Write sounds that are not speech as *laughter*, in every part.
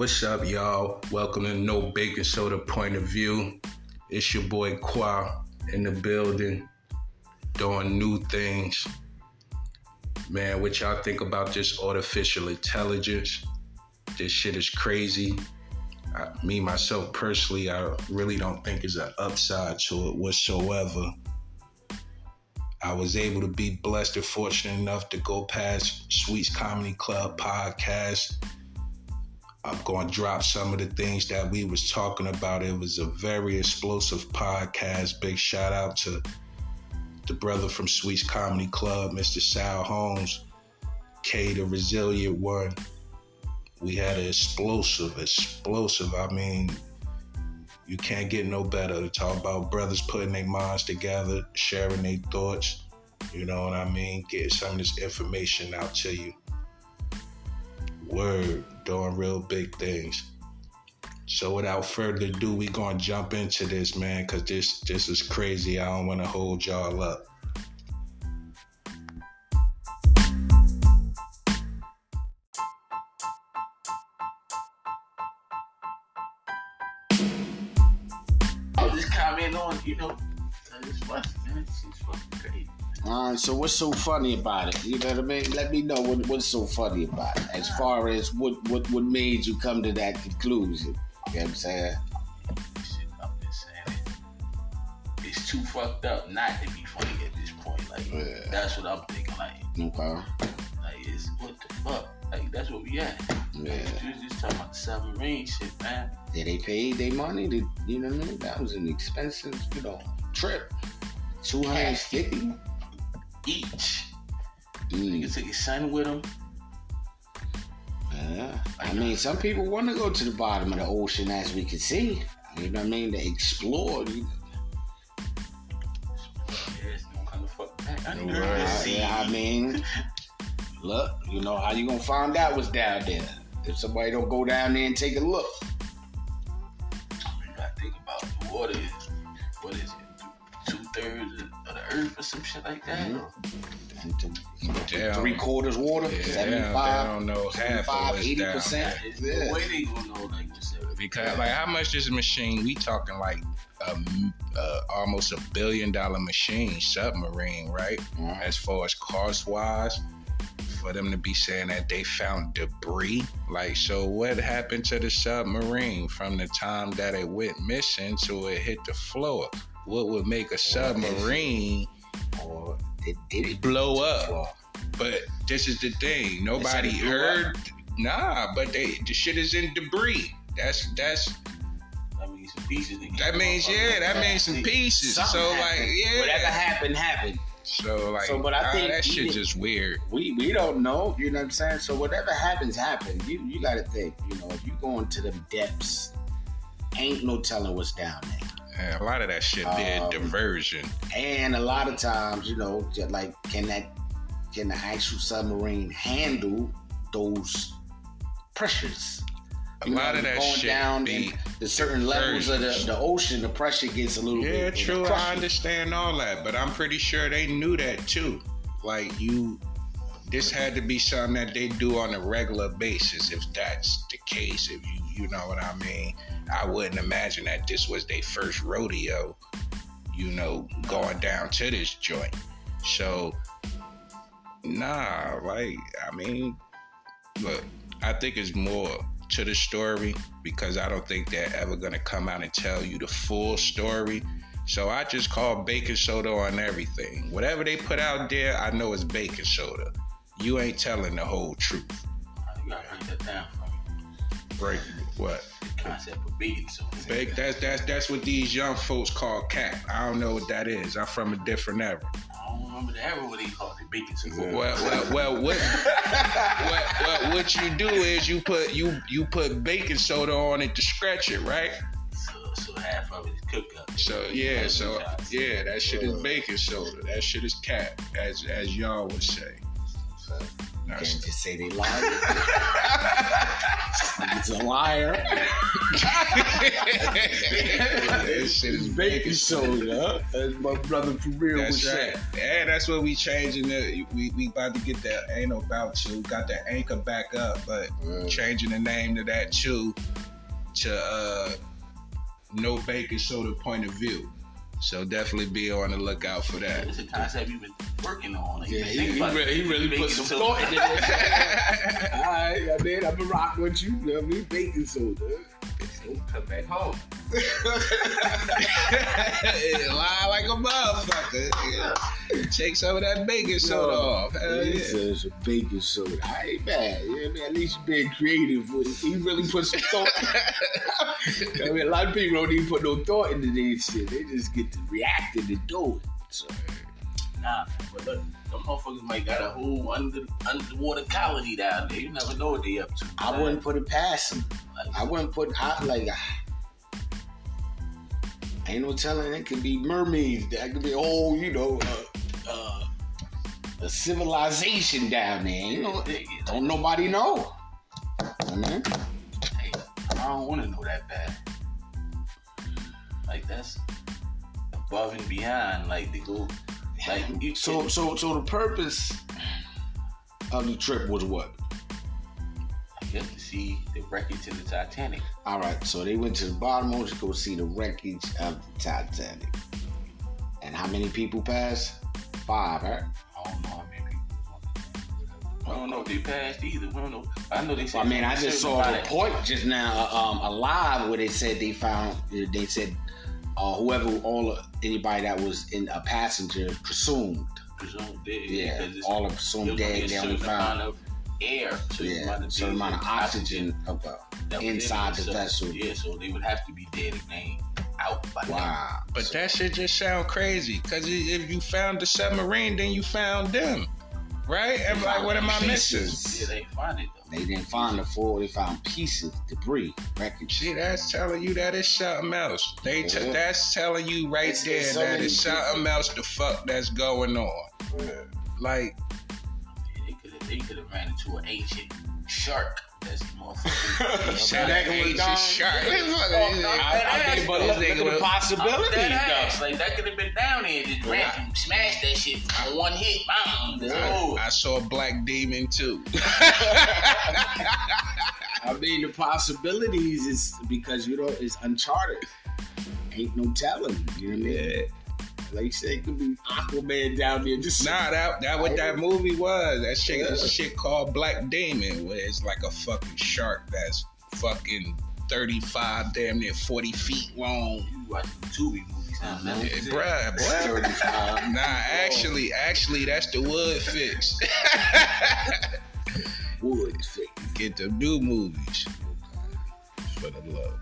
What's up, y'all? Welcome to No Bacon Soda Point of View. It's your boy Qua in the building, doing new things. Man, what y'all think about this artificial intelligence? This shit is crazy. I, me myself personally, I really don't think there's an upside to it whatsoever. I was able to be blessed and fortunate enough to go past Sweets Comedy Club podcast. I'm going to drop some of the things that we was talking about. It was a very explosive podcast. Big shout out to the brother from Sweets Comedy Club, Mr. Sal Holmes, K, the resilient one. We had an explosive, explosive. I mean, you can't get no better to talk about brothers putting their minds together, sharing their thoughts. You know what I mean? Getting some of this information out to you. Word, doing real big things. So without further ado, we gonna jump into this, man, cause this this is crazy. I don't wanna hold y'all up. I'll just comment on, you know, funny, man. She's fucking crazy. All right, so what's so funny about it? You know what I mean? Let me know what, what's so funny about it. As far as what, what what made you come to that conclusion. You know what I'm saying? Shit, I'm just saying it. It's too fucked up not to be funny at this point. Like, Yeah. that's what I'm thinking. Like, Okay. like it's what the fuck? Like, that's what we at. Yeah. Like, you just talking about the submarine shit, man. Did they pay their money? Did, you know what I mean? That was an expensive, you know, trip. 250 Each. you Nigga took his son with him. Yeah. I mean, some people want to go to the bottom of the ocean, as we can see. You know what I mean? To explore. It's no kind of fuck back. I Right. Yeah, I mean, look, you know how you gonna find out what's down there if somebody don't go down there and take a look. You gotta think about the water of or some shit like that. Damn. three quarters water, Yeah, seventy-five, they don't know half of 75, what's 80 down percent. There's Yeah. no way they gonna know like you said. Because like how much is a machine? We talking like a, m- uh, almost a billion dollar machine submarine, right? Mhm. As far as cost wise, for them to be saying that they found debris, like so, what happened to the submarine from the time that it went missing to it hit the floor? What would make a submarine Or did, did it blow up? But this is the thing. Nobody heard. Nah, but they the shit is in debris. That's that's That means some that yeah, that means some pieces. something So like yeah. whatever happened happened. So like So, but I ah, think that shit just weird. We we don't know, you know what I'm saying? So whatever happens, happens. You you gotta think, you know, if you go into the depths, ain't no telling what's down there. Yeah, a lot of that shit did Um, diversion. And a lot of times, you know, like can that can the actual submarine handle those pressures? A You know, lot of that going shit down be the certain levels of the, the ocean, the pressure gets a little Yeah, bit. true. I understand all that, but I'm pretty sure they knew that too. Like you, this had to be something that they do on a regular basis. If that's the case, if you you know what I mean, I wouldn't imagine that this was their first rodeo. You know, going down to this joint. So, nah, like I mean, look, I think it's more to the story because I don't think they're ever gonna come out and tell you the full story. So I just call baking soda on everything. Whatever they put out there, I know it's baking soda. You ain't telling the whole truth. You gotta break that down for me. Break what? The concept of baking soda. Bake that's that's that's what these young folks call cap. I don't know what that is. I'm from a different era. I don't remember the ever what they called it baking soda. Well, well, well, what, *laughs* what, what, what you do is you put you you put baking soda on it to scratch it, right? So, so half of it is cooked up. So yeah, so yeah, that shit is baking soda. That shit is cap, as as y'all would say. Stuff. You can't just say they liar. it's a liar. *laughs* this shit is Baking soda. That's my brother for real. That's right. say. Yeah, that's what we changing. The, we we about to get that ain't no about chew. Got the anchor back up, but Mm. changing the name to that chew to uh no bacon soda point of view. So definitely be on the lookout for that. It's a concept you've been working on. Like, Yeah, he, he about really, he really put some so- thought into that. *laughs* *laughs* All right, I mean, I'm a rock with you. You know what I mean? Baking soda. Come back home. *laughs* Lie like a motherfucker. Yeah. Take some of that bacon soda off. Hell He yeah. says a baking soda. I ain't bad. You know what I mean? At least you being creative with it. He really put some thought. *laughs* I mean, a lot of people don't even put no thought into this shit. They just get to react and to do it. So, Nah, but look, them motherfuckers might got a whole under underwater colony down there. You never know what they up to. I man. wouldn't put it past him. I wouldn't put I like ain't no telling it could be mermaids. That could be a whole, you know, uh, uh, a civilization down there. You know, don't nobody know. I mean, Hey, I don't want to know that bad. Like that's above and beyond. Like they go, like *laughs* you. so so so the purpose of the trip was what? Guess to see the wreckage of the Titanic. All right, so they went to the bottom ocean to go see the wreckage of the Titanic. And how many people passed? Five, right? I don't know how many people. it. I don't know if they passed either. We don't know. I know they said. I mean, I just saw a report just now, um, alive, where they said they found, they said uh, whoever, all anybody that was in a passenger presumed, presumed dead. yeah, all there presumed dead. They only found, of air, certain yeah, amount of certain amount of daily oxygen of, uh, that was in inside the vessel. Yeah, so they would have to be dead if they out by now. Wow. But that shit just sound crazy. Cause if you found the submarine, then you found them, right? And like, what am I missing? Yeah, they find it though. They didn't find the full. They found pieces, debris, wreckage. See, that's telling you that it's something else. They t- Yeah. that's telling you right It's- there it's so that it's something else the fuck that's going on. Like, Yeah, they could have they could have ran into an ancient shark. That's motherfucker. *laughs* said that that was ain't done. just shark. Oh, no, I, I think, but look, look at the possibilities, That though. like that could have been down there, just ran and smashed that shit on one hit, bam. That's Yeah. I saw a black demon too. *laughs* I mean, the possibilities is because you know it's uncharted. Ain't no telling. You know what I mean? yeah. Like you said, it could be Aquaman down there just Nah, that that what that movie was. That shit, Yeah. shit called Black Demon, where it's like a fucking shark that's fucking thirty five, damn near forty feet long. You watch Tubi movies, huh? That's Yeah, bruh, bruh. 35. Nah, actually, actually, that's the wood fix. *laughs* wood fix. Get the new movies for the love.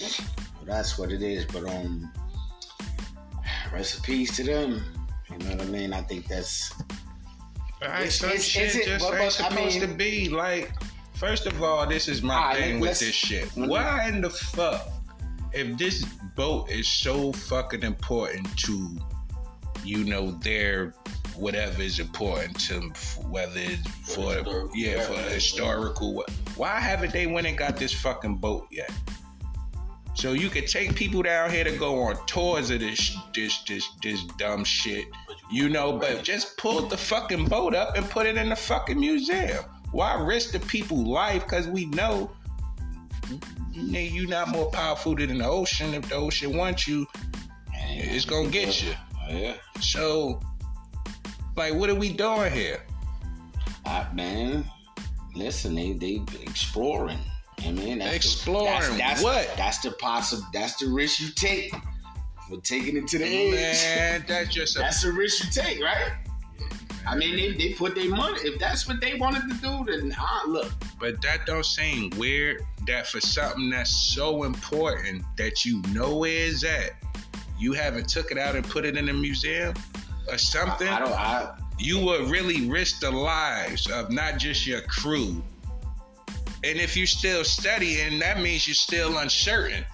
Well, that's what it is. But um, recipes to them. You know what I mean? I think that's Alright, Is- some shit is it- just but- ain't but, I supposed mean- to be like. First of all, this is my Alright, thing with this shit. Why in the fuck, if this boat is so fucking important to, you know, their whatever is important to, whether it's for, historical yeah, for historical. Why haven't they went and got this fucking boat yet? So you could take people down here to go on tours of this, this, this, this dumb shit. You know, but just pull the fucking boat up and put it in the fucking museum. Why risk the people's life? Because we know you not more powerful than the ocean. If the ocean wants you, it's gonna get you. Yeah. So, like, what are we doing here? Uh, man, listen, they they exploring. I mean, that's Exploring the, that's, that's, what? That's the possible. That's the risk you take for taking it to the edge. Man, that's just a That's the risk you take, right? I mean, they, they put their money. If that's what they wanted to do, then ah, look. But that don't seem weird that for something that's so important that you know where it's at, you haven't took it out and put it in a museum or something. I, I don't. I you would really risk the lives of not just your crew. And if you're still studying, that means you're still uncertain.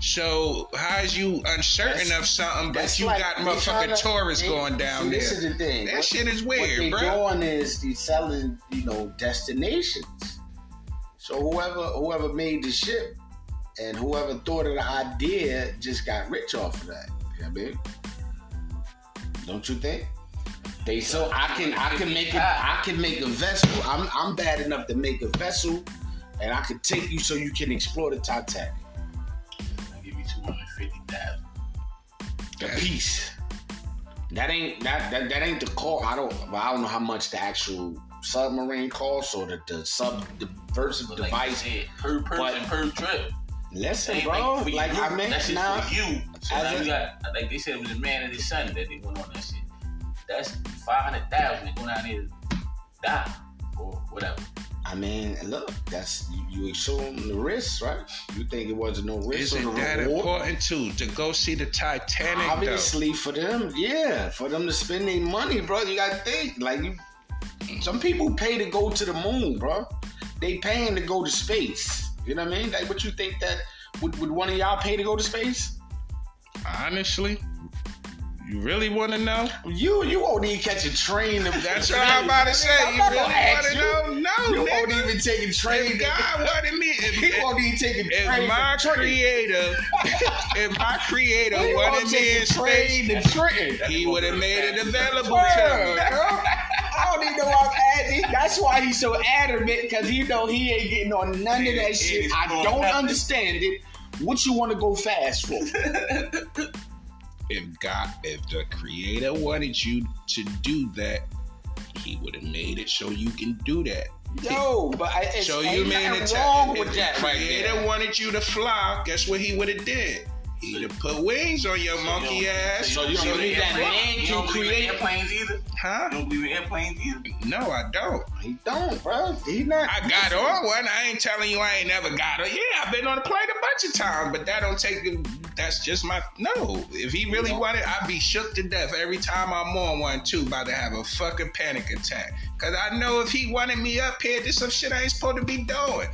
So how's you uncertain That's- of something, but you like got motherfucking tourists going down see, there? This is the thing. that What- shit is weird, what they bro. doing is they selling, you know, destinations. So whoever whoever made the ship and whoever thought of the idea just got rich off of that. You know what I mean? Don't you think? They so I can I can make it I can make a vessel. I'm I'm bad enough to make a vessel and I could take you so you can explore the Titanic. I give you two hundred fifty thousand. The piece. That ain't that, that that ain't the cost. I don't I don't know how much the actual submarine costs or the, the sub the versus But like device. you said, per person per trip. Listen, bro. thing for Like. I just now for you. So as now you got like they said it was a man and his son that they went on that shit. That's five hundred thousand. They go down there to die or whatever. I mean, look, that's you, you assume the risk, right? You think it wasn't no risk or Isn't that reward? important too to go see the Titanic? Obviously, for them, yeah, for them to spend their money, bro. You gotta think, like you. Some people pay to go to the moon, bro. They paying to go to space. You know what I mean? Like, what you think that would, would one of y'all pay to go to space? Honestly, you really want to know? You you won't even catch a train. To, That's *laughs* what I'm about to say. I'm You not really want to you. know? No, You won't even take a train. If God wanted me, if, *laughs* He if, won't even take a train. if my to creator, *laughs* if my creator wanted me in take a train to Trenton. he would have made it available to me. girl. I don't even know why I'm adamant. That's why he's so adamant because he know he ain't getting on none of that shit. I don't nothing. understand it. What you want to go fast for? If God, if the creator wanted you to do that, he would have made it so you can do that. No, but I, it's, So you ain't nothing to wrong if with the that right creator wanted you to fly, guess what he would have did? He'd have put wings on your So monkey you ass. So you don't believe that man You can don't believe in create- airplanes either. You Huh? don't believe in airplanes either. No, I don't. He don't, bro. He not. I got on one. I ain't telling you I ain't never got on. Yeah, I've been on a plane a bunch of times, but that don't take. That's just my no. If he really wanted, I'd be shook to death every time I'm on one too, about to have a fucking panic attack. Cause I know if he wanted me up here, there's some shit I ain't supposed to be doing.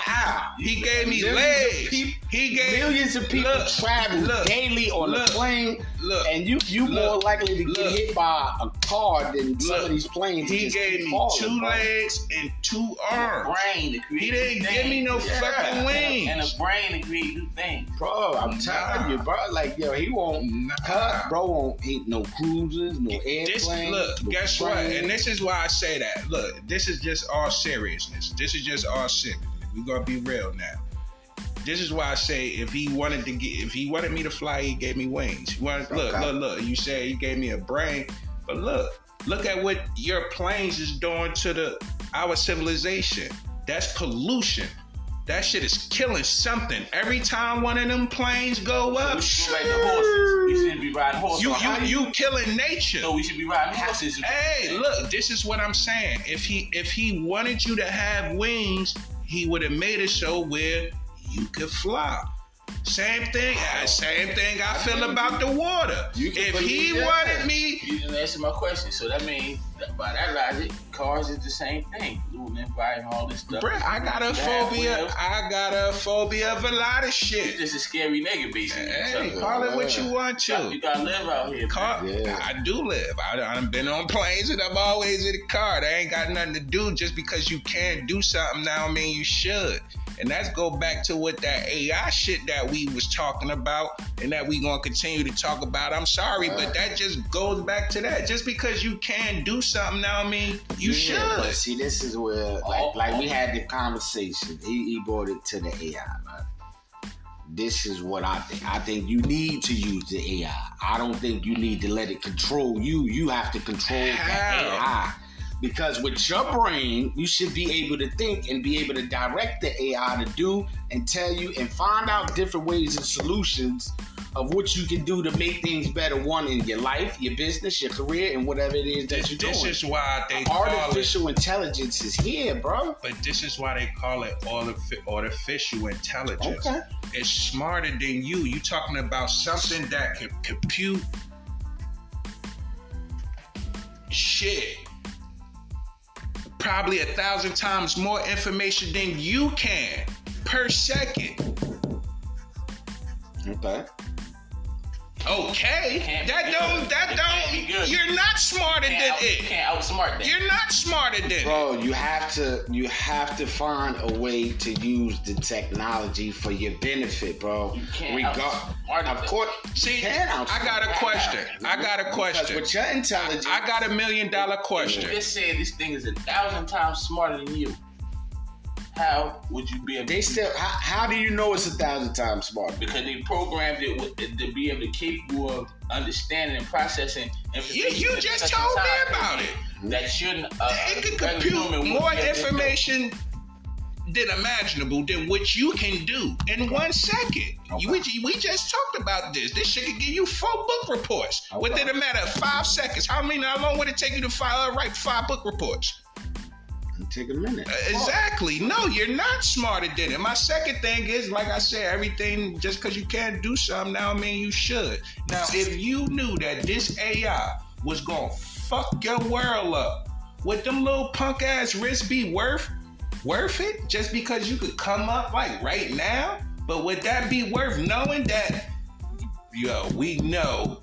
How? He gave me legs. He gave Millions of people Look, travel look, daily on look, the plane, look. and you you more likely to get hit by a car than some of these planes. He gave me falling, two bro. legs and two arms. Brain to create He didn't give me no things. fucking wings. And a brain to create new things. Bro, I'm Nah. telling you, bro. Like, yo, he won't. Nah. Cut, bro won't eat no cruises, no This, airplanes. look, no guess what? And this is why I say that. Look, this is just all seriousness. This is just all seriousness. We're gonna be real now. This is why I say if he wanted to get, if he wanted me to fly, he gave me wings. He wanted, look, Okay. look, look. You say he gave me a brain, but look, look at what your planes is doing to the our civilization. That's pollution. That shit is killing something. Every time one of them planes go up, we should horses. We shouldn't be riding horses. you you you killing nature. So we should be riding horses. Hey, look, this is what I'm saying. If he if he wanted you to have wings, he would have made a show where you could fly. Same thing, uh, same thing I feel about the water. You If he believe that. wanted me, You didn't answer my question. So that means, by that logic, cars is the same thing. Polluting, environment, all this stuff. bruh, I got a phobia. wheels. I got a phobia of a lot of You're shit. just a scary nigga, basically. Hey, So, call it what you want you gotta- to. you gotta live out here. Car, Yeah. I do live. I, I've been on planes and I'm always in a car. That ain't got nothing to do just because you can't do something now I mean you should. And that's go back to what that AI shit that we was talking about and that we gonna continue to talk about. I'm sorry, but that just goes back to that. Just because you can do something now I mean you Yeah, But should. see, this is where, like, oh. like we had the conversation. He, he brought it to the AI. Right? This is what I think. I think you need to use the AI. I don't think you need to let it control you. You have to control the AI. Because with your brain, you should be able to think and be able to direct the AI to do and tell you and find out different ways and solutions of what you can do to make things better. One in your life, your business, your career, and whatever it is that This, you're doing. this is why they call it Artificial intelligence is here, bro. but this is why they call it artificial intelligence. Okay. It's smarter than you. You talking about something that can compute shit. Probably a thousand times more information than you can per second. Okay. Okay, Can't that don't that It can't be don't. good. You're not smarter than out, it. can't outsmart that. You're not smarter than it. Bro, you have to you have to find a way to use the technology for your benefit, bro. You can't Rega- outsmart of course, See, I got a question. I got a Because question. With your intelligence, I got a million dollar You question. just said this thing is a thousand times smarter than you. How would you be able they still. How, how do you know it's a thousand times smarter? because they programmed it with, to be able to capable of understanding and processing You, you just told me about it. That shouldn't. Uh, It can regular compute more be able to do. information than imaginable than what you can do in one second. Okay. We, we just talked about this. This shit can give you four book reports Okay. within a matter of five seconds. How many? How long would it take you to file, write five book reports? Take a minute. Uh, Exactly. No, you're not smarter than it. My second thing is, like I said, everything just because you can't do something now I mean you should. Now, if you knew that this AI was gonna fuck your world up, would them little punk ass risks be worth worth it? Just because you could come up like right now? But would that be worth knowing that yo, we know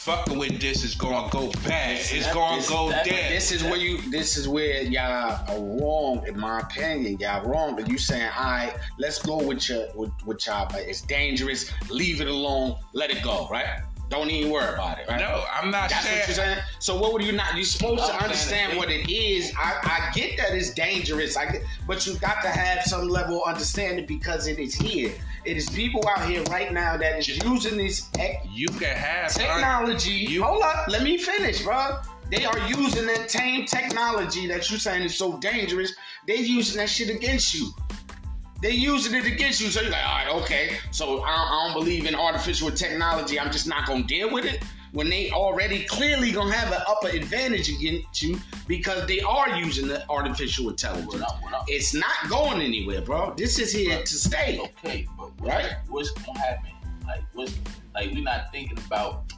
fucking with this is gonna go bad. It's That- gonna this- go that- dead. This is where you. This is where y'all are wrong, in my opinion. Y'all wrong. But you saying, all right, let's go with your with, with y'all. But it's dangerous. Leave it alone. Let it go. Right. Don't even worry about it. Right. no, I'm not That's saying what you're saying. So what would you not? You're supposed I'm to understand what it is. I, I get that it's dangerous. I get, but you've got to have some level of understanding because it is here. It is people out here right now that is using this tech- you can have technology. you- Hold up, let me finish, bro. They are using that same technology that you're saying is so dangerous. They're using that shit against you. They're using it against you. So you're like, all right, okay. So I, I don't believe in artificial technology. I'm just not gonna deal with it. When they already clearly gonna have an upper advantage against you because they are using the artificial intelligence. What up, what up? It's not going anywhere, bro. This is here to stay. Okay, but Right. what's gonna happen? Like what's like we're not thinking about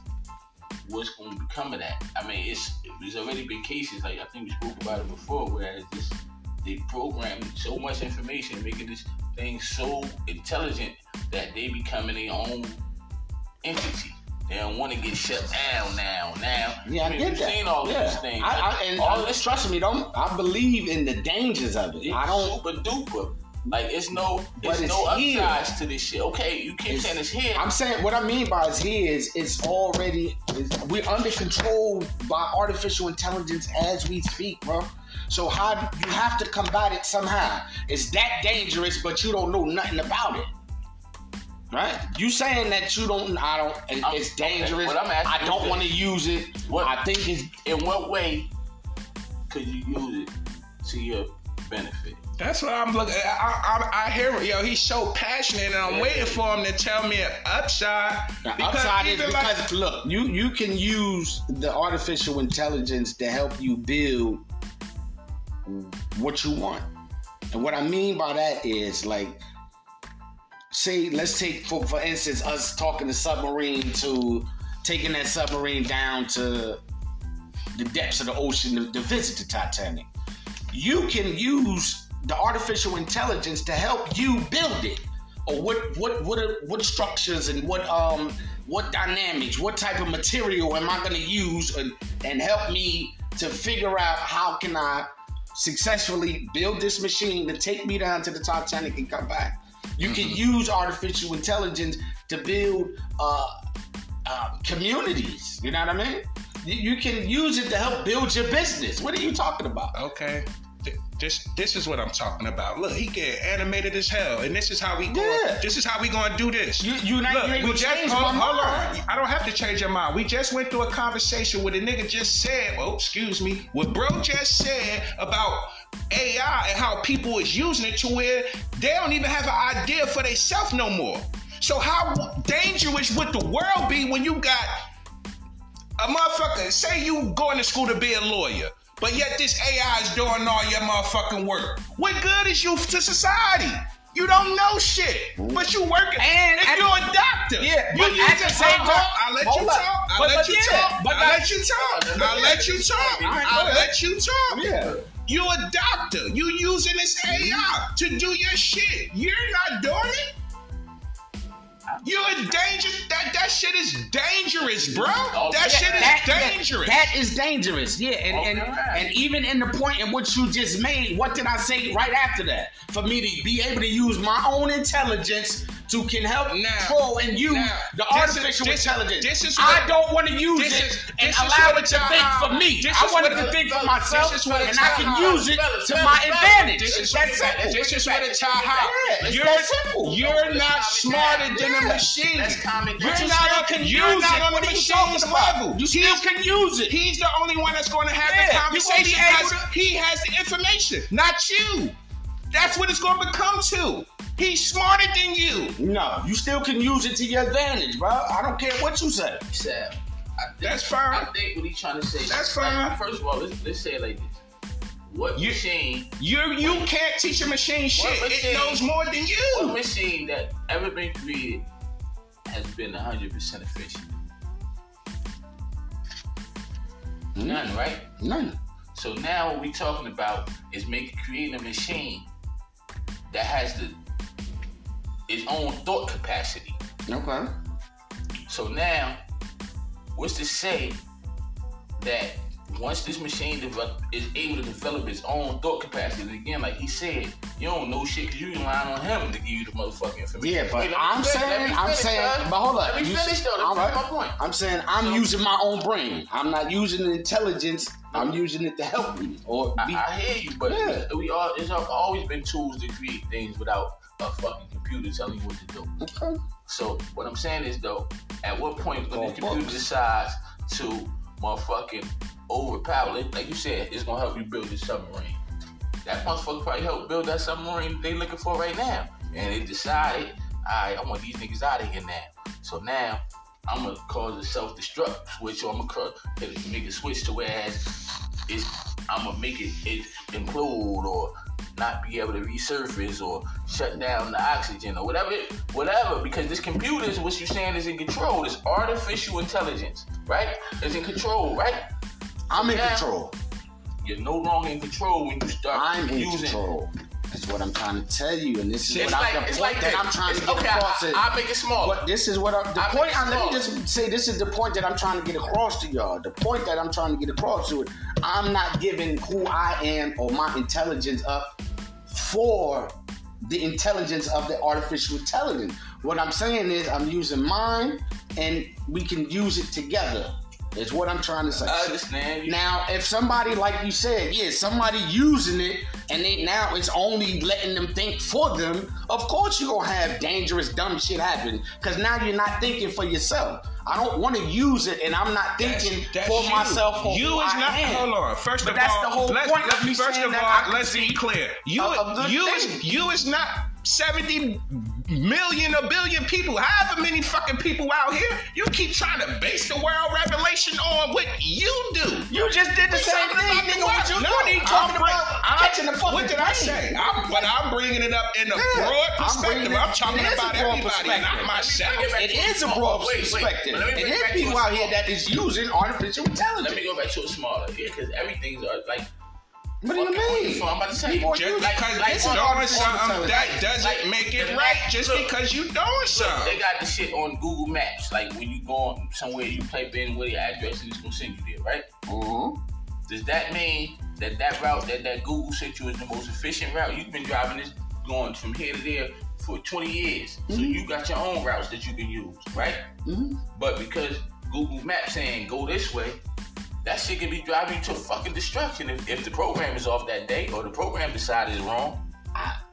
what's gonna become of that. I mean, it's there's already been cases like I think we spoke about it before, where it's just they programmed so much information, making this thing so intelligent that they becoming their own entity. They don't want to get shut down now. Now, Yeah, I, mean, get that. seen all yeah. these things. I, I, and all all this trust me, don't I believe in the dangers of it. I don't. super duper. Like it's no, it's, it's no here. upsides to this shit. Okay, you keep It's- saying it's here. I'm saying what I mean by it's here is it's already it's, we're under control by artificial intelligence as we speak, bro. So how you have to combat it somehow? It's that dangerous, but you don't know nothing about it. Right? You saying that you don't I don't it- I'm- it's okay, dangerous. what I'm asking I don't want to use it. What- I think it's In what way could you use it to your benefit? That's what I'm looking. I, I, I hear it, yo. He's so passionate, and I'm Yeah. waiting for him to tell me an upside. The Because upside is even like- because look, you you can use the artificial intelligence to help you build what you want. And what I mean by that is like say let's take for for instance us talking the submarine to taking that submarine down to the depths of the ocean to, to visit the Titanic. You can use the artificial intelligence to help you build it. Or what what what what structures and what um what dynamics, what type of material am I going to use and, and help me to figure out how can I successfully build this machine to take me down to the Titanic and come back. You can use artificial intelligence to build uh, uh, communities. You know what I mean? You, you can use it to help build your business. What are you talking about? Okay, th- this this is what I'm talking about. Look, he get animated as hell, and this is how we going. Yeah. This is how we going to do this. You you not Look, you we just hold, hold on. I don't have to change your mind. We just went through a conversation where the nigga just said, "Oh, excuse me," what bro just said about AI and how people is using it to where they don't even have an idea for themselves no more. So how dangerous would the world be when you got a motherfucker? Say you going to school to be a lawyer. But yet this AI is doing all your motherfucking work. What good is you to society? You don't know shit, but you working. And if at- you're a doctor, Yeah, you but at the same time- I'll let you talk. I'll let you talk. I'll let you talk. I'll let you talk. I'll let you talk. Yeah. You a doctor. You using this AI to do your shit. You're not doing it. You're a danger. That that shit is dangerous, bro. Oh, that yeah, shit is That- that- dangerous. that is dangerous. Yeah, and, and and even in the point in which you just made, what did I say right after that? For me to be able to use my own intelligence to can help Now- control and use now, the is- artificial this- intelligence. this is I don't want to use this it is- and is allow it to think for me. I want it to think for this myself, is what and I can use it to my advantage. This is what that it- simple. this is what it's how. Yeah, You're you're not smarter than a machine. Let's calm it down. You're not can you're not on the machine's level. You still can use it. He's the only one that's going to have the you gonna be conversation because he has the information, not you. That's what it's going to become to. He's smarter than you. No, you still can use it to your advantage, bro. I don't care what you say. Sam, I think, That's fine. I think what he's trying to say. That's like, fine. first of all, let's, let's say it like this. What You- machine, You you can't teach a machine shit. What It machine- knows more than what you. machine that ever been created has been 100% efficient? Hmm? None, right? None. So now what we're talking about is making creating a machine that has the its own thought capacity. Okay. So now, what's to say that once this machine develop, is able to develop its own thought capacity, again, like he said, you don't know shit because you relying on him to give you the motherfucking information. Yeah, but Wait, I'm finish, saying, me I'm saying, cuz. but hold up. Let me You finish though. That's right. my point. I'm saying I'm So- using my own brain. I'm not using the intelligence. I'm using it to help me or I, be. I hear you, but Yeah. we all it's always been tools to create things without a fucking computer telling you what to do. okay. So what I'm saying is though, at what point when this computer decides to motherfucking overpower it, like you said, it's gonna help you build this submarine. That motherfucker probably helped build that submarine they looking for right now. And they decided, alright, I want these niggas out of here now. So now I'm gonna cause a self-destruct switch, or I'm gonna make a switch to whereas it's I'm gonna make it, it implode or not be able to resurface or shut down the oxygen or whatever, whatever. Because this computer is what you're saying is in control. It's artificial intelligence, right? It's in control, right? I'm in Yeah. control. You're no longer in control when you start I'm in using. control. That's what I'm trying to tell you, and this is It's what like, I'm the point like that this. I'm trying to get okay, across. I. I'll make it smaller. But this is what I'm, the I point. I, let me just say this is the point that I'm trying to get across to y'all. The point that I'm trying to get across to it. I'm not giving who I am or my intelligence up for the intelligence of the artificial intelligence. What I'm saying is I'm using mine, and we can use it together. Is what I'm trying to say. I understand. Now, if somebody, like you said, yeah, somebody using it and they now it's only letting them think for them, of course you're gonna have dangerous, dumb shit happen. Cause now you're not thinking for yourself. I don't wanna use it and I'm not thinking That's for you. myself or You is I not. am. Hold on. First But of that's all, the whole let's, point of let's- first of all, let's be clear. You, you thing. is you is not seventy million or billion people. However many fucking people out here, you keep trying to base the world revelation on what you do. You just did the We same thing, nigga. What you world. doing? I'm talking bring- about I'm- catching the fucking What did I say? I'm, but I'm bringing it up in a Yeah, broad I'm perspective. I'm, talking it is a about everybody, not myself. Let me bring It back a broad wait, perspective. but let me And there's people out here that is using artificial intelligence. Let me go back to a smaller, yeah, because everything's uh, like. What do you mean? So I'm about to say, Just like- because like it's on- doing on- something, that doesn't like- make it like- right just look, because you're doing Look, they got the shit on Google Maps. Like when you go on somewhere, you type in where the address and it's gonna send you there, right? Mhm. Does that mean that that route that that Google sent you is the most efficient route? You've been driving this going from here to there for 20 years, so Mhm. you got your own routes that you can use, right? Mhm. But because Google Maps saying go this way, that shit can be driving you to fucking destruction if, if the program is off that day or the program decided is wrong.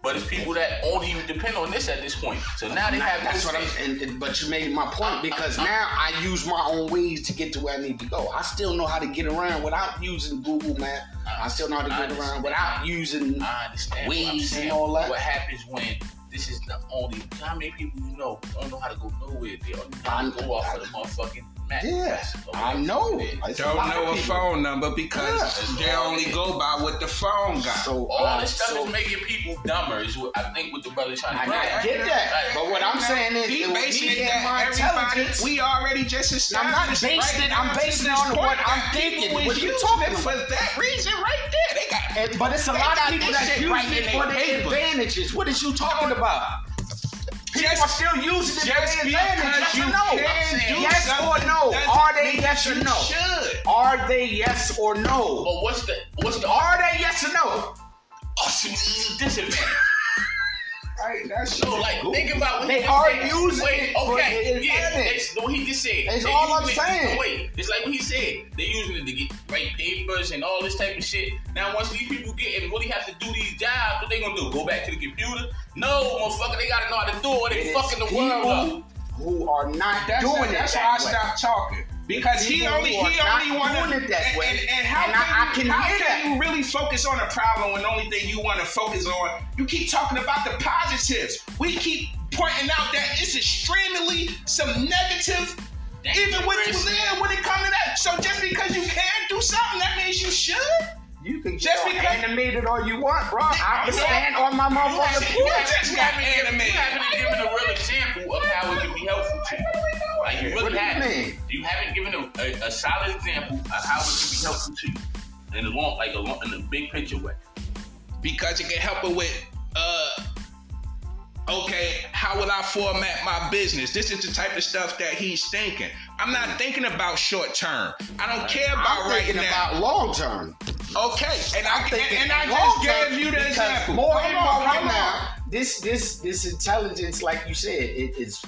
But it's people that only depend on this at this point. So now they have That's what I'm. And, and- but you made my point uh, uh, because uh. now I use my own ways to get to where I need to go. I still know how to get around without using Google Map. I still know how to get around without using. I understand Waze and all that. What happens when this is the only how many people you know don't know how to go nowhere? They only know how to go off of the motherfucking map. Yeah, I know. It's Don't lot know a phone number because Yeah. they only go by what the phone got. So All uh, this stuff so is making people dumber. Is what I think what the brother trying to I, bring. I get that, but what I'm saying is, he it basing it and my that everybody intelligence. we already just established. I'm not established. basing right it- I'm now to basing it this on point what I'm thinking, What you talking it for that reason right there. They got And- but it's a lot of people that use right it in for their their advantages. What is you talking about? people Just- are still using it Just for their advantage. Yes or no? yes or no? Are they yes or no? Should. Are they yes or no? But what's the what's the Are they yes or no? awesome disadvantage? Right, that's So like, think about what They he are said. using Wait, it okay, the yeah, that's what he just said. That's They all I'm using it- saying. Wait, it's like what he said. They're using it to get write papers and all this type of shit. Now, once these people get and really have to do these jobs, what they gonna do? Go back to the computer? No, motherfucker, they gotta know how to do it. They It is fucking the world up. who are not That's, doing that's it why I that way. stopped talking. Because he only he are not only want doing it that and, way, and, and how and I- can, I can you, how hear can that. you really focus on a problem when the only thing you want to focus on? You keep talking about the positives. We keep pointing out that it's extremely some negative. Even with Dangerous. yeah, when it comes to that. So just because you can do something, that means you should. You can Just just be because- animated all you want, bro. I can You stand on my motherfucking You You just you got haven't given- animated. You haven't given a real example of how it can be helpful to you. Like you really What do you haven't. mean? You haven't given a, a, a solid example of how it can be helpful to you in the long, like a long, in the big picture way. because it can help her with uh okay how will i format my business this is the type of stuff that he's thinking i'm not thinking about short term i don't care about I'm right thinking now about long term. okay and i I'm thinking and, and i just gave you the example More Hold and on, more right now, this this this intelligence, like you said, it is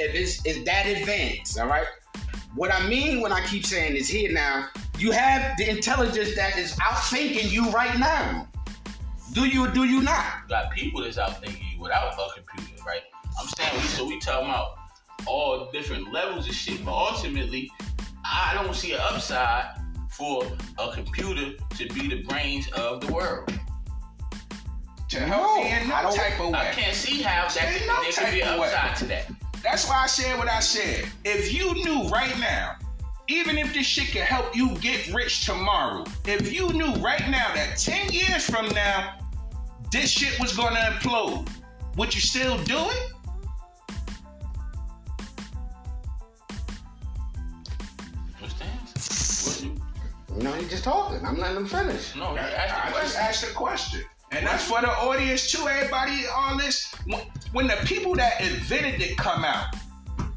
if it's is that advanced, all right. What I mean when I keep saying is here now, you have the intelligence that is outthinking you right now. Do you or do you not? You got people that's out thinking you without a computer, right? I'm saying we so we talking about all different levels of shit, but ultimately, I don't see an upside for a computer to be the brains of the world. to help me No, I don't- type of I can't see how that Ain't could, no there could be an of way. upside to that. That's why I said what I said. If you knew right now, even if this shit can help you get rich tomorrow, if you knew right now that 10 years from now, this shit was gonna implode, would you still do it? Understand? What you? You know, you're just talking. I'm letting them finish. No, you I asked the just asked the question. And that's for the audience too, everybody, all this. When- When the people that invented it come out,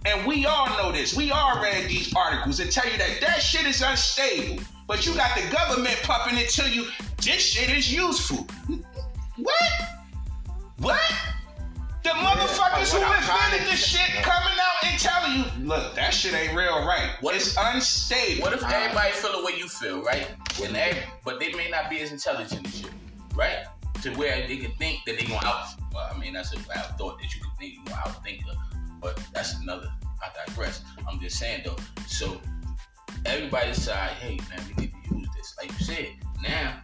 and we all know this, we all read these articles and tell you that that shit is unstable. But you got the government pumping it to you, this shit is useful. What? What? The motherfuckers but who what I'm trying invented this shit coming out and telling you, look, that shit ain't real right. What it's if- unstable. What if uh-huh. everybody feel the way you feel, right? And they, but they may not be as intelligent as you, right? To where they can think that they gonna out. Well, I mean, that's a bad thought that you can think you gonna outthink her, but that's another. I digress. I'm just saying though. So everybody decide, hey man, we need to use this. Like you said, now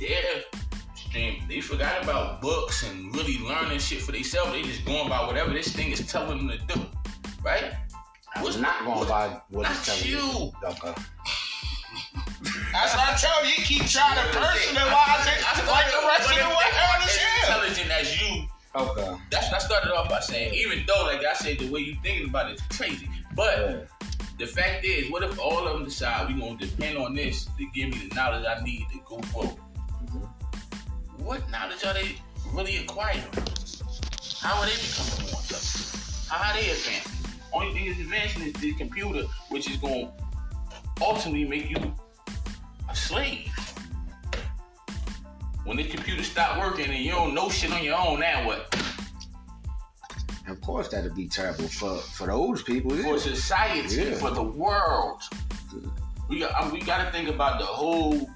they're stream. They forgot about books and really learning shit for themselves. They just going by whatever this thing is telling them to do, right? I What's- was not going what- by what not it's telling you. Okay. That's what I tell you. You keep trying to personalize it I like the rest of the world is as here. intelligent as you. Okay. That's what I started off by saying. Even though, like I said, the way you thinking about it is crazy. But Yeah. the fact is, what if all of them decide we're gonna depend on this to give me the knowledge I need to go forward? Mhm. What knowledge are they really acquiring? How are they becoming more intelligent? How are they advancing? Only thing is advancing is the computer, which is gonna ultimately make you a slave. When this computer stop working and you don't know shit on your own, now what? Of course, that'd be terrible for for those people. for society, Yeah. for the world. We got, I mean, we got to think about the whole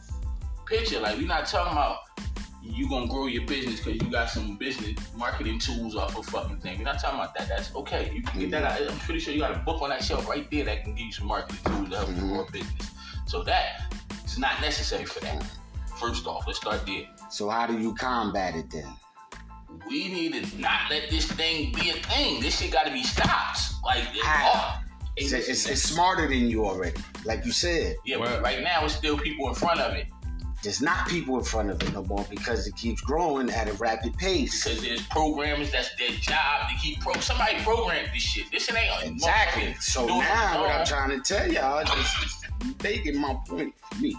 picture. Like we're not talking about you gonna grow your business because you got some business marketing tools off a fucking thing. We're not talking about that. That's okay. You can get that. Mm-hmm. Out. I'm pretty sure you got a book on that shelf right there that can give you some marketing tools to help you grow a mm-hmm. business. So that not necessary for that. First off, let's start there. So how do you combat it then? We need to not let this thing be a thing. This shit got to be stopped. Like it's How? It's, it's, it's smarter than you already, like you said. Yeah, but right now it's still people in front of it There's not people in front of it no more because it keeps growing at a rapid pace. because there's programmers that's their job to keep pro. Somebody programmed this shit. This shit ain't Exactly. So now, what I'm trying to tell y'all is you making my point for me.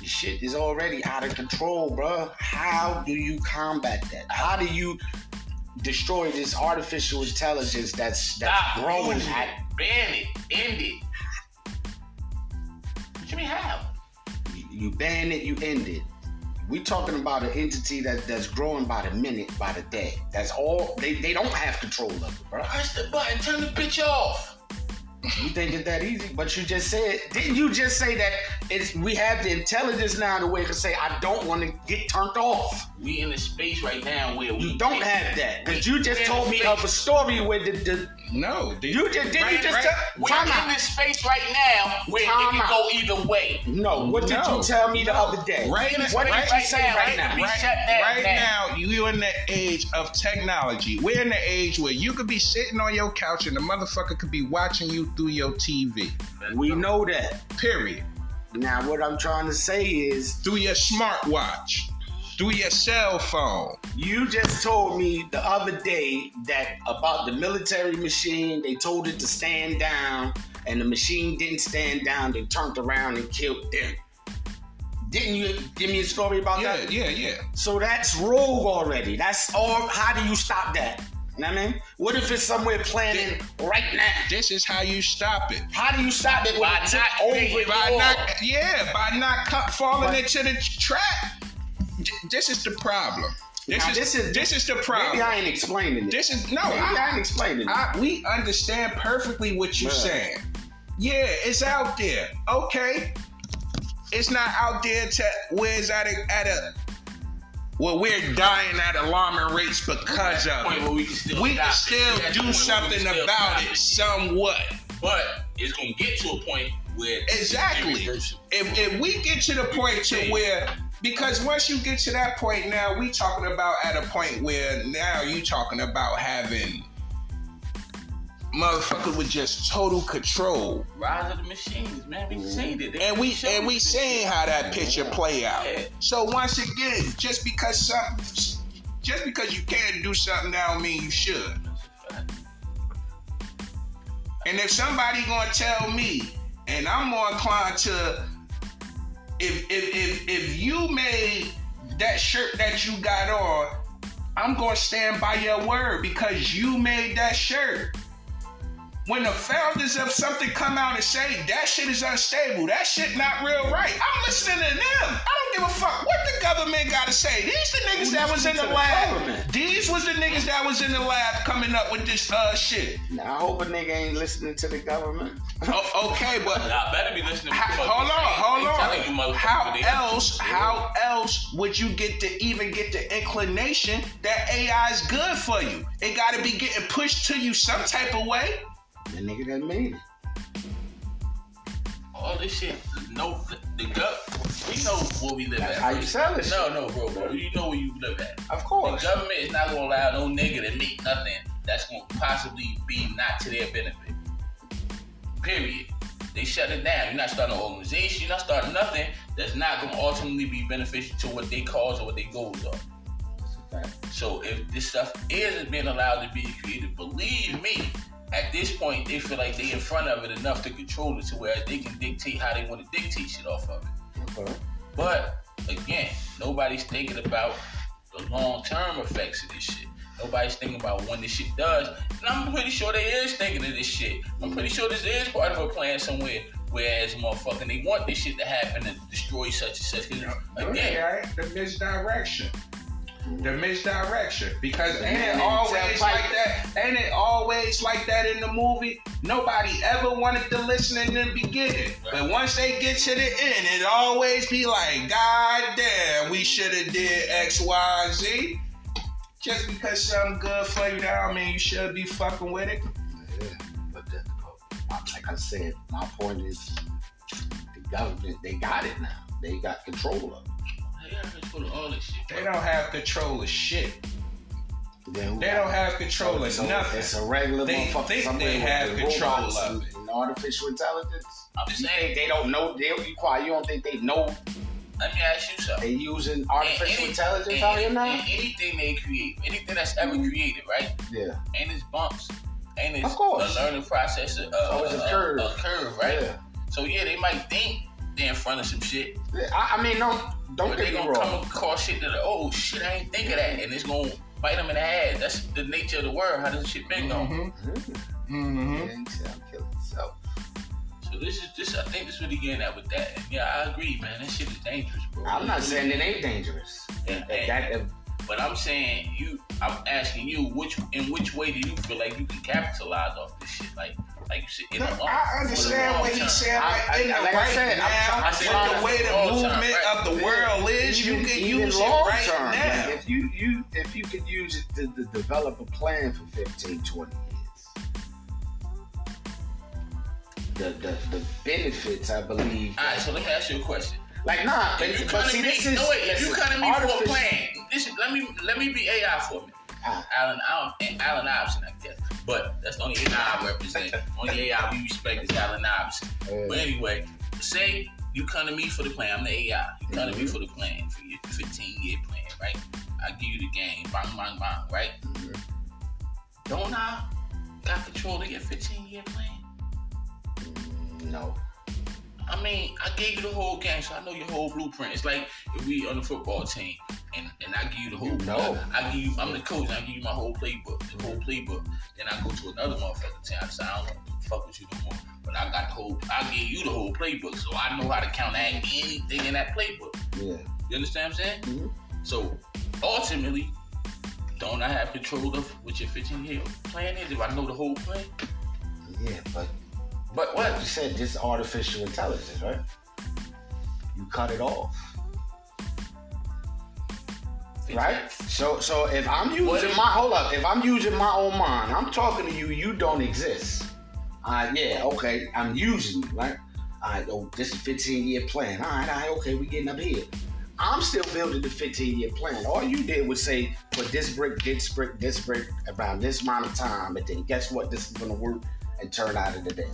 The shit is already out of control, bro. How do you combat that? How do you destroy this artificial intelligence that's that's Stop growing at it. Ban it. End it. What you mean how? you ban it, you end it. We talking about an entity that that's growing by the minute, by the day. That's all they, they don't have control of it, bro. Press the button. Turn the bitch off. You think it's that easy? But you just said, didn't you just say that it's we have the intelligence now to where to say I don't want to get turned off. We in a space right now where we You don't have that because you just told me space- of a story where the, the No, the- you just didn't you just right- tell We're in this space right now where Time it can go either way. No, what did No. you tell me the other day? Right, What did right, you right say now, right right now? Right, right down. now, you in the age of technology. We're in the age where you could be sitting on your couch and the motherfucker could be watching you through your TV. We know that. Period. Now, what I'm trying to say is, Through your smartwatch, through your cell phone. you just told me the other day that about the military machine. They told it to stand down, and the machine didn't stand down. They turned around and killed them. Didn't you give me a story about Yeah, that? yeah, yeah. So that's rogue already. That's all. How do you stop that? You know what I mean? What if it's somewhere planning right now? This is how you stop it. How do you stop it By not over? By not, yeah, by not cut, falling into the trap. Th- This is the problem. This Now, is this is- this is the problem. Maybe. I ain't explaining it. This is no. Maybe I, I, ain't explaining it. I, we understand perfectly what you're Yeah. saying. Yeah, it's out there. Okay, it's not out there to where it's at a at a. Well, we're dying at alarming rates because of it. we can still We can still do point where we something still about stop it somewhat. But it's gonna get to a point where Exactly. If, if we get to the point to where, because once you get to that point now, we talking about at a point where now you talking about having motherfucker with just total control, Rise of the machines, man. We seen it. They and we and we shit. how that picture play out. Yeah. So once again, just because something just because you can do something, don't mean you should. And if somebody gonna tell me, and I'm more inclined to, if if if if you made that shirt that you got on, I'm gonna stand by your word because you made that shirt. When the founders of something come out and say that shit is unstable, that shit not real right, I'm listening to them. I don't give a fuck what the government got to say. These the niggas Who that was in the the lab. government? These was the niggas that was in the lab coming up with this uh shit. Now, I hope a nigga ain't listening to the government. *laughs* O- okay, but Y'all better be listening. to how, hold on, say. hold They you on. How else? How else would you get to even get the inclination that AI is good for you? It got to be getting pushed to you some type of way. The nigga that made it. All this shit. No, the gov. We know where we live That's at. how you sell it. No, no, bro, bro. You know where you live at. Of The course. government is not gonna allow no nigga to make nothing that's gonna possibly be not to their benefit. Period. They shut it down. You're not starting an organization. You're not starting nothing that's not gonna ultimately be beneficial to what they cause or what their goals are. So if this stuff isn't being allowed to be created, believe me, at this point they feel like they in front of it enough to control it to where they can dictate how they want to dictate shit off of it. Okay. But again, nobody's thinking about the long term effects of this shit. Nobody's thinking about when this shit does. And I'm pretty sure they is thinking of this shit. I'm pretty sure this is part of a plan somewhere. Whereas motherfucking they want this shit to happen and destroy such and such. 'Cause again, right? The misdirection. The misdirection. Because ain't it always like that? Ain't it always like that in the movie? Nobody ever wanted to listen in the beginning. But once they get to the end, it always be like, God damn, we should have did x y z. Just because something good for you, that don't mean you should be fucking with it. Yeah, but like I said, my point is the government, they got it now. They got control of it. They got control all this shit. They don't have control of shit. They don't have control of So nothing. It's a regular They motherfucker think they have the control of it. and artificial intelligence. I'm You saying, they don't know? They, you quiet. You don't think they know let me ask you something. they using artificial any- intelligence and- out here now? anything they create, anything that's ever mm-hmm. created, right? Yeah. And its bumps, And its Of course. a learning process, uh, a, Oh, it's a uh, curve. a curve, right? Yeah. So yeah, they might think they're in front of some shit, Yeah, I, I mean, don't don't but get they me gonna wrong. come across shit that oh shit, I ain't think of that, and it's gonna bite them in the ass. That's the nature of the world. How does this shit been going? Mm-hmm. Mm-hmm. Yeah, he said I'm killing himself. So this is this. I think this what he getting at with that. And yeah, I agree, man. That shit is dangerous, bro. I'm not saying it ain't dangerous. And- If that, if, But I'm saying you. I'm asking you, which in which way do you feel like you can capitalize off this shit? Like, like you said, in the I understand what he's saying. Like, I- in the like I right said, I'm now, trying- I said with the way the term, movement right. of the world is, you can use it right term, Like, now. if you you if you could use it to, to develop a plan for 15, 20 years. the, the the benefits, I believe. All right, so let me ask you a question. Like nah, but, If you but see, me, this is no wait. If you listen, come to me for a artificial- plan, listen. Let me let me be AI for me. Ah. Allen Allen Allen Iverson, I guess. But that's the only AI I represent. only AI we respect is Allen Iverson. But anyway, say you come to me for the plan. I'm the AI. You come to me mm-hmm. for the plan for your 15 year plan, right? I give you the game, bang bang bang, right? Mm-hmm. Don't I got control of your 15 year plan? No. I mean, I gave you the whole game, so I know your whole blueprint. It's like if we on the football team, and, and I give you the whole. You know. I give you. I'm the coach. And I give you my whole playbook, the whole playbook. Then I go to another motherfucker team. I say I don't want to fuck with you no more. But I got the whole. I give you the whole playbook, so I know how to counteract anything in that playbook. Yeah. You understand what I'm saying? Mhm. So ultimately, don't I have control of what your 15 year plan is if I know the whole plan? Yeah, but But what you said, this artificial intelligence, right? You cut it off, right? So, so if I'm using my hold up, if I'm using my own mind, I'm talking to you. You don't exist. Uh, yeah, okay. I'm using you, right? All right, oh, this is 15 year plan. All right, all right, okay, we getting up here. I'm still building the 15 year plan. All you did was say, put this brick, this brick, this brick around this amount of time, and then guess what? This is gonna work and turn out of the day.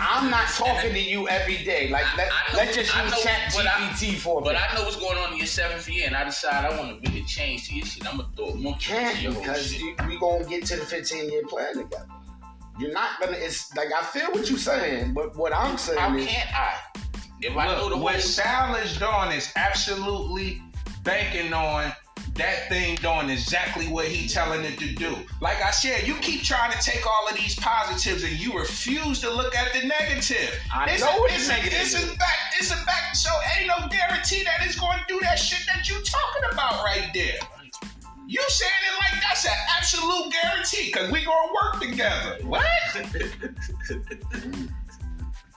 I'm not talking to you every day. Like let, know- let's just use Chat but I- GPT for a But minute. I know what's going on in your seventh year, and I decide I want to make a change to your shit. I'm gonna throw a monkey can't into your because shit. you, we gonna get to the 15 year plan together. You're not gonna. It's like I feel what you're saying, but what I'm saying How is, can't I? If I know the Look, whole, what Sal is doing is absolutely banking on that thing doing exactly what he telling it to do. Like I said, you keep trying to take all of these positives and you refuse to look at the negative. I This know what this negative is is. back. This is back. So ain't no guarantee that it's going to do that shit that you talking about right there. You saying it like that's an absolute guarantee because we gonna work together. What? *laughs*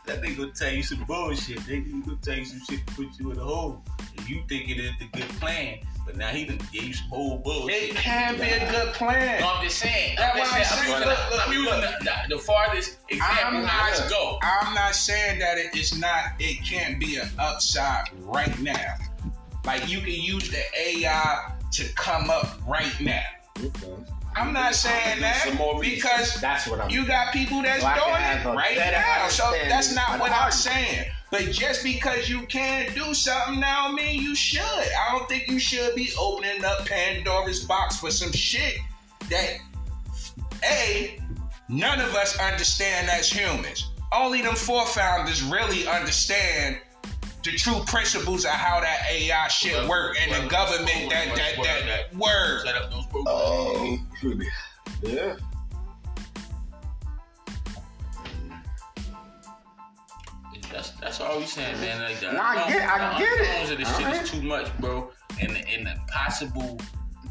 that nigga gonna tell you some bullshit. Nigga, he gonna tell you some shit to put you in a hole. And you think it is the good plan, but now he done gave you some whole bullshit. It can be a good plan. No, I'm just saying. That's I'm, what I'm saying, saying. I'm, Look, look, I'm using look. the, the, the farthest example. I'm not- go. I'm not saying that it is not, it can't be an upside right now. Like you can use the AI to come up right now. I'm not saying that because that's what I'm. you got people that's So doing it right now. So that's not what I'm saying. But just because you can't do something now I mean you should. I don't think you should be opening up Pandora's box for some shit that A, none of us understand as humans. Only them forefounders really understand the true principles of how that AI shit Well, work and the well, government that well, that well, that word. Set up those programs. Oh, yeah. That's that's all we saying, man. Like that. Nah, I get- I get it. Of this shit Alright. is too much, bro. And the, and the possible,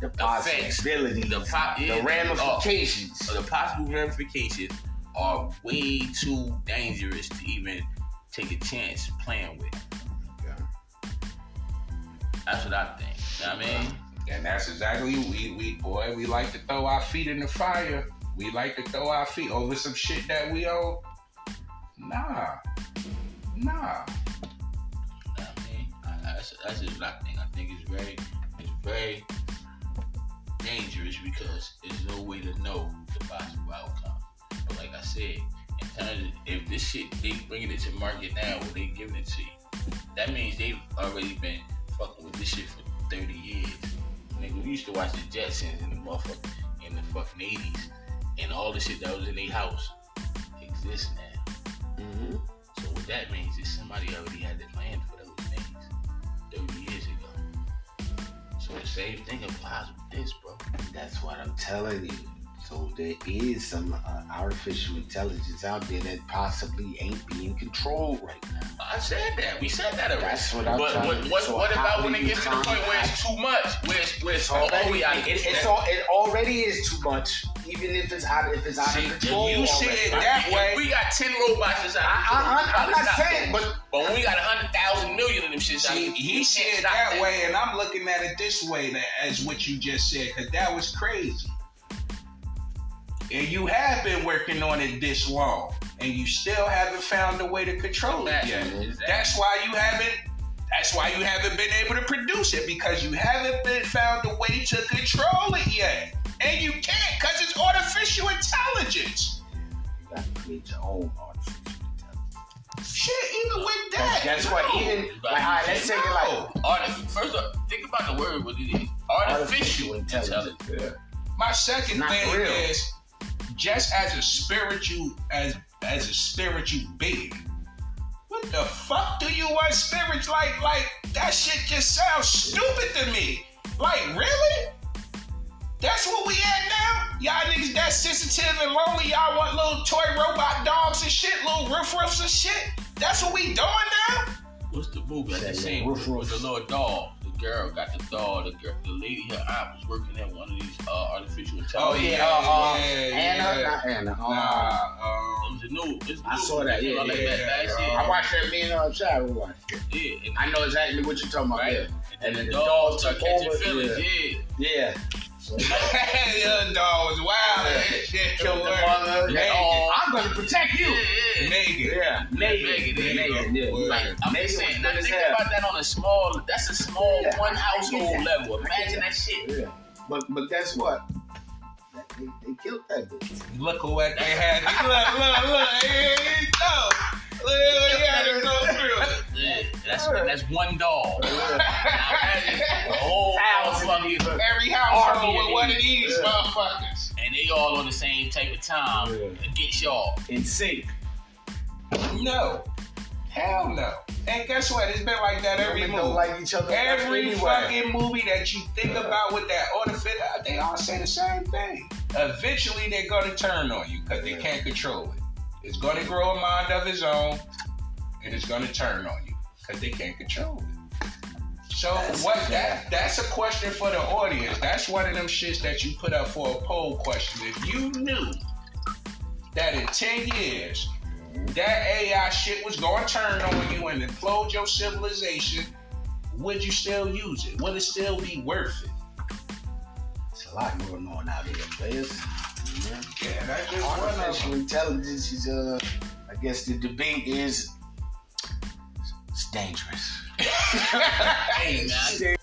The Effects. possibilities, the, po- yeah, the ramifications. Oh, the possible ramifications are way too dangerous to even take a chance playing with. That's what I think. You know what I mean? And that's exactly we we boy, we like to throw our feet in the fire. We like to throw our feet over some shit that we own. Nah. Nah. You know I mean? That's, that's just what I think. I think it's very, it's very dangerous because there's no way to know the possible outcome. But like I said, in terms of if this shit they bringing it to market now or they giving it to you, that means they've already been fucking with this shit for 30 years. Nigga, we used to watch the Jetsons in the motherfucker in the fucking 80s, and all the shit that was in their house exists now. Mhm. So what that means is somebody already had the plan for those things 30 years ago. So The same thing applies with this, bro. That's what I'm telling you. So there is some uh, artificial intelligence out there that possibly ain't being controlled right now. I said that. We said that already. That's what I'm but trying what, to- what, so what about when it gets to the point where it's too much? Where it's, where it's oh, already, we gotta it, get it's all, it already is too much, even if it's out if it's out See, of control. you see it that if way. We got ten robots inside. I, I, I, I'm not Stop saying, that. but But when we got a hundred thousand million of them shits, See, out, he said it that way, and I'm looking at it this way as what you just said, because that was crazy. And you have been working on it this long, and you still haven't found a way to control it yet. Exactly. That's why you haven't. That's why you haven't been able to produce it because you haven't been found a way to control it yet, and you can't because it's artificial intelligence. you got to create your own artificial intelligence. Shit, even with that, Guess what? no. Even like, all right, let's take it like No. Artif- first of all, think about the word what it is. Artificial, artificial intelligence. intelligence. My second thing real. is just as a spiritual as as a spiritual being. What the fuck do you want spirits like like that shit just sounds stupid to me. Like really? That's what we at now? Y'all niggas that sensitive and lonely, y'all want little toy robot dogs and shit, little roof roofs and shit. That's what we doing now? What's the movie? I Say that seen roof, with roof. the little doll. The girl got the doll. The girl, the lady, her aunt was working at one of these uh, artificial Oh, yeah. uh, uh, yeah, Anna, yeah. not Anna. Uh, Nah, It um, was a new. It's a I new saw that, movie. yeah, Like yeah, that yeah. year. I watched that me and uh, Chad we watched. it. Yeah, and, I know exactly what you're talking about. right. Yeah. And, And then then the the doll dog took catching over, feelings. Yeah. Yeah. Young dog was wild and shit. Word. mother. Megan. Oh, I'm gonna protect you. yeah. Megan. Yeah, Megan, Megan, there Megan, yeah. Like I'm Megan just saying, now think hell. about that on a small. That's a small Yeah, one household level. Imagine that. shit. Yeah. But but guess what? They, they killed that bitch. Look at what *laughs* they had. Look, look, look. Here you go. Look at what they had to go through. Yeah, that's that's one dog. *laughs* Now Yeah. imagine whole Thousand Every house with one of these. these Yeah. motherfuckers. and they all on the same type of time Yeah. against y'all. In sync. No. Hell no. And guess what? It's been like that every movie. don't like each other. Every anyway. fucking movie that you think about with that artificial, they all say the same thing. Eventually, they're gonna turn on you because they can't control it. It's gonna grow a mind of its own, and it's gonna turn on you because they can't control it. So That's what? That that's a question for the audience. That's one of them shits that you put up for a poll question. If you knew that in ten years that AI shit was going to turn on you and implode your civilization, would you still use it? Would it still be worth it? It's a lot going on out here, players. Yeah. Yeah, that's just one of Artificial them. intelligence is uh I guess the debate is it's dangerous. *laughs* Hey man,